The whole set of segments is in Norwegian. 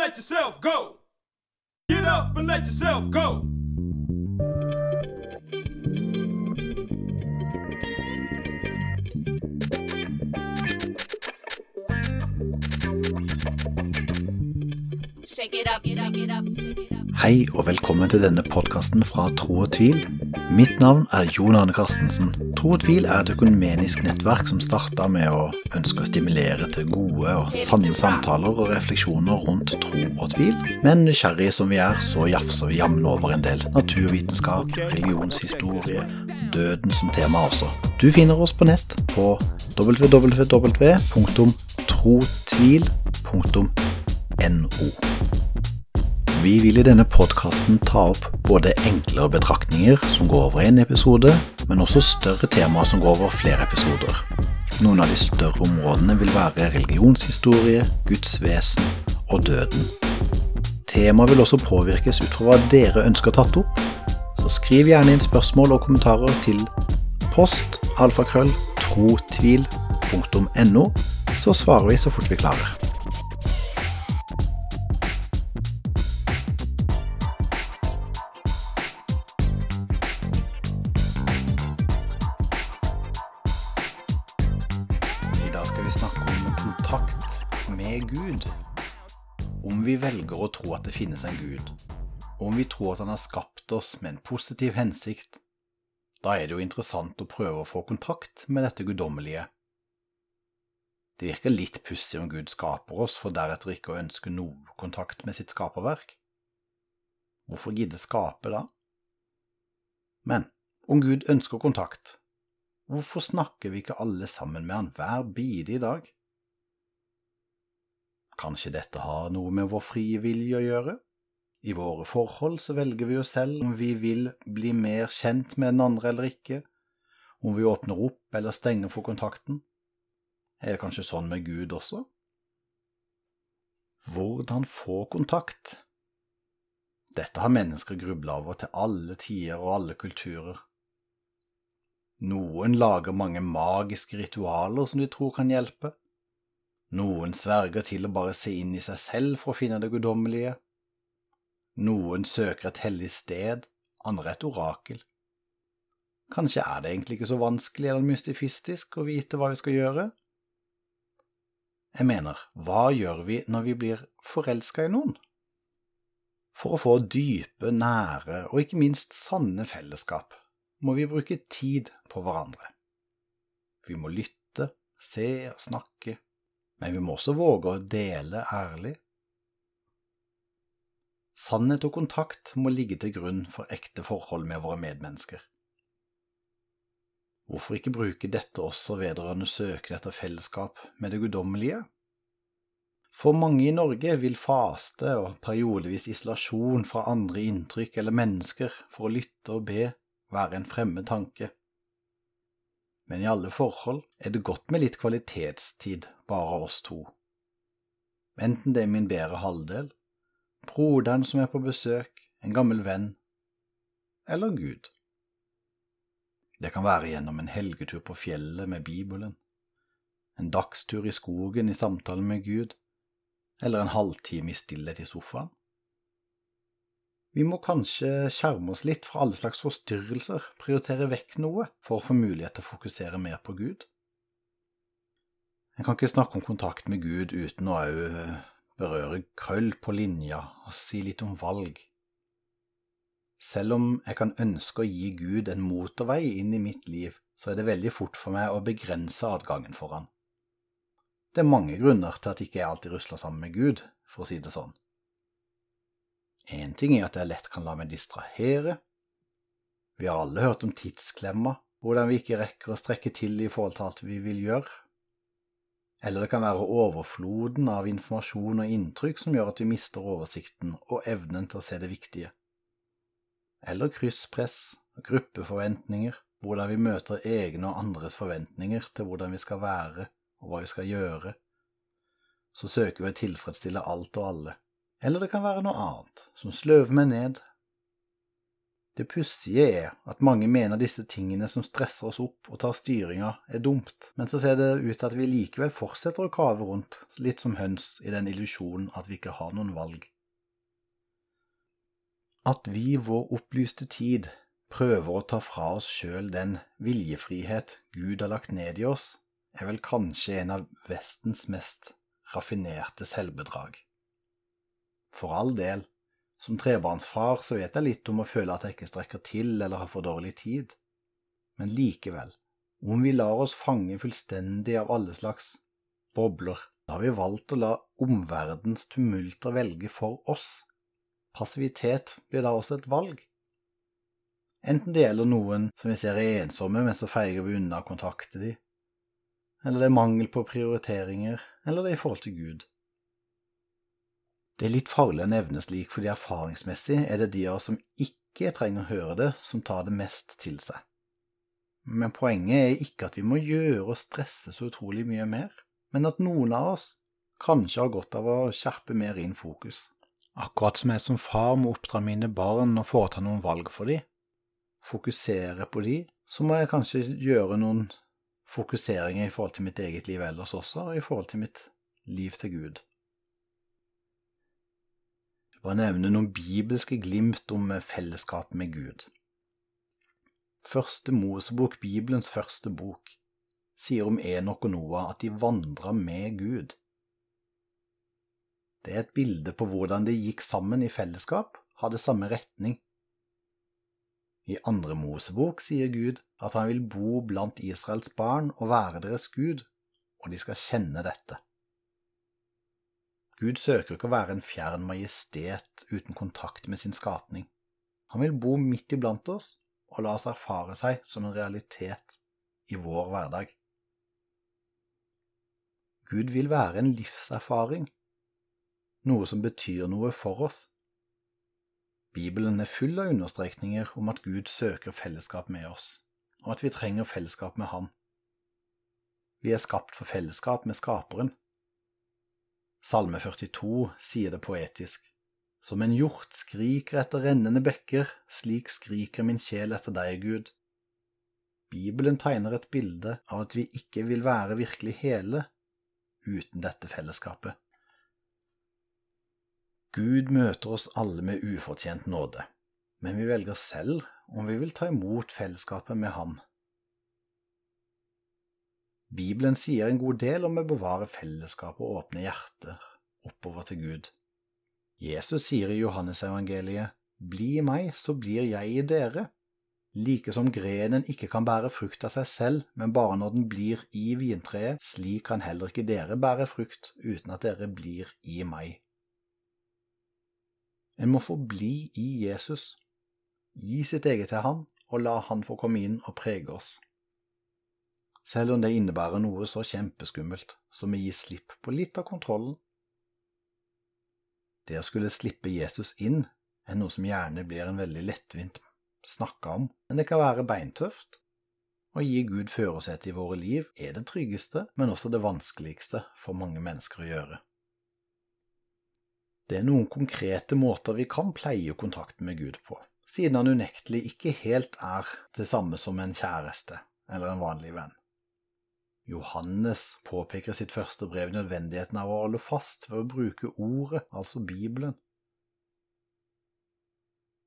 let yourself go. Get up and let yourself go. Shake it up, shake it up, shake it up. Hei og velkommen til denne podkasten fra Tro og tvil. Mitt navn er Jon Arne Carstensen. Tro og tvil er et økonomisk nettverk som starta med å ønske å stimulere til gode og sanne samtaler og refleksjoner rundt tro og tvil. Men nysgjerrige som vi er, så jafser vi jammen over en del naturvitenskap, religionshistorie, døden som tema også. Du finner oss på nett på www.trotvil.no. Vi vil i denne podkasten ta opp både enklere betraktninger som går over én episode, men også større temaer som går over flere episoder. Noen av de større områdene vil være religionshistorie, Guds vesen og døden. Temaet vil også påvirkes ut fra hva dere ønsker tatt opp, så skriv gjerne inn spørsmål og kommentarer til post alfakrøll trotvil.no, så svarer vi så fort vi klarer. Vi snakke om kontakt med Gud. Om vi velger å tro at det finnes en Gud, og om vi tror at han har skapt oss med en positiv hensikt, da er det jo interessant å prøve å få kontakt med dette guddommelige. Det virker litt pussig om Gud skaper oss for deretter ikke å ønske noe kontakt med sitt skaperverk. Hvorfor gidde skape da? Men om Gud ønsker kontakt, Hvorfor snakker vi ikke alle sammen med han hver bidige dag? Kanskje dette har noe med vår frie vilje å gjøre? I våre forhold så velger vi jo selv om vi vil bli mer kjent med den andre eller ikke, om vi åpner opp eller stenger for kontakten. Er det kanskje sånn med Gud også? Hvordan få kontakt? Dette har mennesker grubla over til alle tider og alle kulturer. Noen lager mange magiske ritualer som de tror kan hjelpe. Noen sverger til å bare se inn i seg selv for å finne det guddommelige. Noen søker et hellig sted, andre et orakel. Kanskje er det egentlig ikke så vanskelig eller mystifistisk å vite hva vi skal gjøre? Jeg mener, hva gjør vi når vi blir forelska i noen? For å få dype, nære og ikke minst sanne fellesskap må vi bruke tid på hverandre. Vi må lytte, se og snakke, men vi må også våge å dele ærlig. Sannhet og kontakt må ligge til grunn for ekte forhold med våre medmennesker. Hvorfor ikke bruke dette også vedrørende søken etter fellesskap med det guddommelige? For mange i Norge vil faste og periodevis isolasjon fra andre inntrykk eller mennesker for å lytte og be være en fremmed tanke. Men i alle forhold er det godt med litt kvalitetstid bare oss to. Enten det er min bedre halvdel, broderen som er på besøk, en gammel venn, eller Gud. Det kan være gjennom en helgetur på fjellet med Bibelen, en dagstur i skogen i samtale med Gud, eller en halvtime i stillhet i sofaen. Vi må kanskje skjerme oss litt fra alle slags forstyrrelser, prioritere vekk noe for å få mulighet til å fokusere mer på Gud. En kan ikke snakke om kontakt med Gud uten å òg berøre krøll på linja og si litt om valg. Selv om jeg kan ønske å gi Gud en motorvei inn i mitt liv, så er det veldig fort for meg å begrense adgangen for han. Det er mange grunner til at jeg ikke alltid rusler sammen med Gud, for å si det sånn. En ting er at jeg lett kan la meg distrahere. Vi har alle hørt om tidsklemma, hvordan vi ikke rekker å strekke til i forhold til alt vi vil gjøre. Eller det kan være overfloden av informasjon og inntrykk som gjør at vi mister oversikten og evnen til å se det viktige. Eller krysspress, gruppeforventninger, hvordan vi møter egne og andres forventninger til hvordan vi skal være og hva vi skal gjøre. Så søker vi å tilfredsstille alt og alle eller det kan være noe annet som sløver meg ned. Det pussige er at mange mener disse tingene som stresser oss opp og tar styringa, er dumt, men så ser det ut til at vi likevel fortsetter å kave rundt, litt som høns, i den illusjonen at vi ikke har noen valg. At vi i vår opplyste tid prøver å ta fra oss sjøl den viljefrihet Gud har lagt ned i oss, er vel kanskje en av Vestens mest raffinerte selvbedrag. For all del, som trebarnsfar så vet jeg litt om å føle at jeg ikke strekker til eller har for dårlig tid. Men likevel, om vi lar oss fange fullstendig av alle slags bobler, da har vi valgt å la omverdens tumulter velge for oss. Passivitet blir da også et valg. Enten det gjelder noen som vi ser er ensomme, men så feiger vi unna å kontakte de, eller det er mangel på prioriteringer, eller det er i forhold til Gud. Det er litt farlig å nevne slik, fordi erfaringsmessig er det de av oss som ikke trenger å høre det, som tar det mest til seg. Men poenget er ikke at vi må gjøre og stresse så utrolig mye mer, men at noen av oss kanskje har godt av å skjerpe mer inn fokus. Akkurat som jeg som far må oppdra mine barn og foreta noen valg for dem, fokusere på dem, så må jeg kanskje gjøre noen fokuseringer i forhold til mitt eget liv ellers også, og i forhold til mitt liv til Gud. Bare nevne noen bibelske glimt om fellesskap med Gud. Første Mosebok, Bibelens første bok, sier om Enok og Noah at de vandra med Gud. Det er et bilde på hvordan de gikk sammen i fellesskap, hadde samme retning. I andre Mosebok sier Gud at han vil bo blant Israels barn og være deres Gud, og de skal kjenne dette. Gud søker ikke å være en fjern majestet uten kontakt med sin skapning. Han vil bo midt iblant oss og la oss erfare seg som en realitet i vår hverdag. Gud vil være en livserfaring, noe som betyr noe for oss. Bibelen er full av understrekninger om at Gud søker fellesskap med oss, og at vi trenger fellesskap med Han. Vi er skapt for fellesskap med Skaperen. Salme 42 sier det poetisk. Som en hjort skriker etter rennende bekker, slik skriker min sjel etter deg, Gud. Bibelen tegner et bilde av at vi ikke vil være virkelig hele uten dette fellesskapet. Gud møter oss alle med ufortjent nåde, men vi velger selv om vi vil ta imot fellesskapet med Ham. Bibelen sier en god del om å bevare fellesskapet og åpne hjerter oppover til Gud. Jesus sier i Johannesevangeliet, Bli i meg, så blir jeg i dere. Like som grenen ikke kan bære frukt av seg selv, men bare når den blir i vintreet, slik kan heller ikke dere bære frukt uten at dere blir i meg. En må få bli i Jesus, gi sitt eget til Han og la Han få komme inn og prege oss. Selv om det innebærer noe så kjempeskummelt som å gi slipp på litt av kontrollen. Det å skulle slippe Jesus inn er noe som gjerne blir en veldig lettvint snakka om, men det kan være beintøft. Å gi Gud førersetet i våre liv er det tryggeste, men også det vanskeligste for mange mennesker å gjøre. Det er noen konkrete måter vi kan pleie kontakten med Gud på, siden han unektelig ikke helt er det samme som en kjæreste eller en vanlig venn. Johannes påpeker i sitt første brev nødvendigheten av å holde fast ved å bruke ordet, altså Bibelen.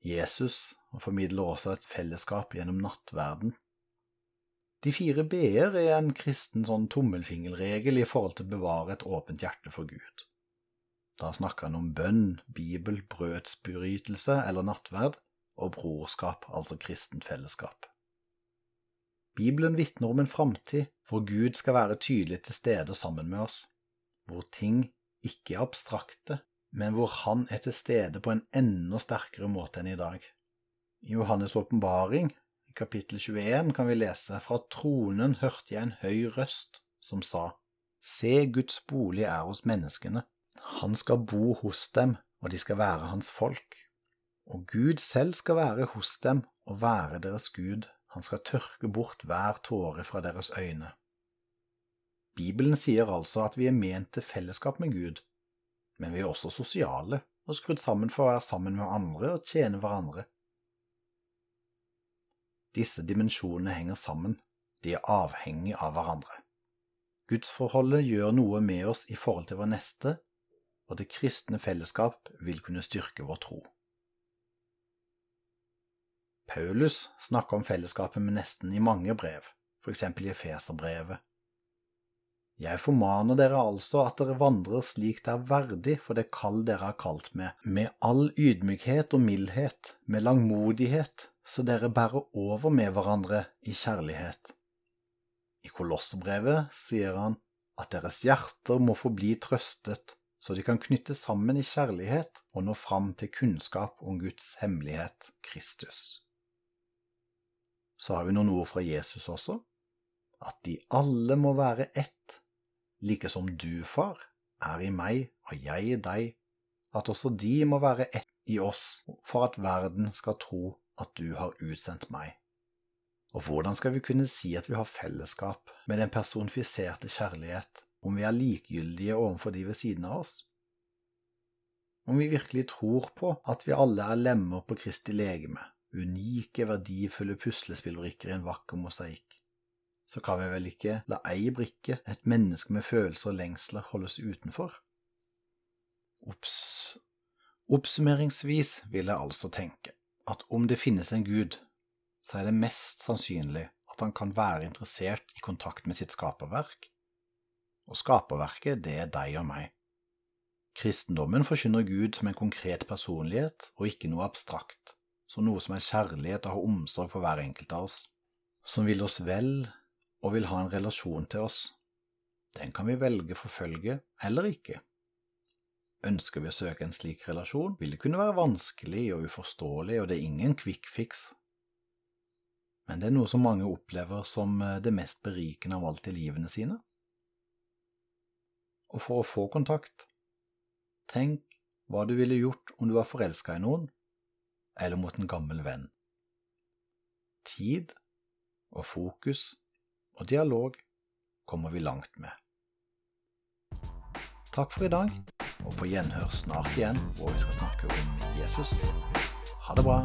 Jesus formidler også et fellesskap gjennom nattverden. De fire b-er er en kristen sånn tommelfingerregel i forhold til å bevare et åpent hjerte for Gud. Da snakker han om bønn, bibel, brødsbrytelse eller nattverd, og brorskap, altså kristent fellesskap. Bibelen vitner om en framtid hvor Gud skal være tydelig til stede sammen med oss, hvor ting ikke er abstrakte, men hvor Han er til stede på en enda sterkere måte enn i dag. I Johannes' åpenbaring, i kapittel 21, kan vi lese fra tronen hørte jeg en høy røst som sa, Se, Guds bolig er hos menneskene han skal bo hos dem, og de skal være hans folk. Og Gud selv skal være hos dem og være deres Gud. Han skal tørke bort hver tåre fra deres øyne. Bibelen sier altså at vi er ment til fellesskap med Gud, men vi er også sosiale og skrudd sammen for å være sammen med andre og tjene hverandre. Disse dimensjonene henger sammen, de er avhengig av hverandre. Gudsforholdet gjør noe med oss i forhold til vår neste, og det kristne fellesskap vil kunne styrke vår tro. Paulus snakker om fellesskapet med nesten i mange brev, f.eks. i Efeserbrevet. Jeg formaner dere altså at dere vandrer slik det er verdig for det kall dere har kalt med, med all ydmykhet og mildhet, med langmodighet, så dere bærer over med hverandre i kjærlighet. I Kolossebrevet sier han at deres hjerter må forbli trøstet, så de kan knytte sammen i kjærlighet og nå fram til kunnskap om Guds hemmelighet, Kristus så har vi noen ord fra Jesus også, at de alle må være ett, like som du, far, er i meg og jeg i deg, at også de må være ett i oss for at verden skal tro at du har utsendt meg. Og hvordan skal vi kunne si at vi har fellesskap med den personifiserte kjærlighet om vi er likegyldige overfor de ved siden av oss? Om vi virkelig tror på at vi alle er lemmer på Kristi legeme, unike, verdifulle puslespillbrikker i en vakker mosaikk, så kan vi vel ikke la ei brikke, et menneske med følelser og lengsler, holdes utenfor? Opps. Oppsummeringsvis vil jeg altså tenke at om det finnes en Gud, så er det mest sannsynlig at han kan være interessert i kontakt med sitt skaperverk, og skaperverket, det er deg og meg. Kristendommen forkynner Gud som en konkret personlighet og ikke noe abstrakt som noe som er kjærlighet og har omsorg for hver enkelt av oss, som vil oss vel og vil ha en relasjon til oss. Den kan vi velge forfølge eller ikke. Ønsker vi å søke en slik relasjon, vil det kunne være vanskelig og uforståelig, og det er ingen quick fix. Men det er noe som mange opplever som eh, det mest berikende av alt i livene sine. Og for å få kontakt, tenk hva du ville gjort om du var forelska i noen, eller mot en gammel venn. Tid og fokus og dialog kommer vi langt med. Takk for i dag, og på gjenhør snart igjen hvor vi skal snakke om Jesus. Ha det bra.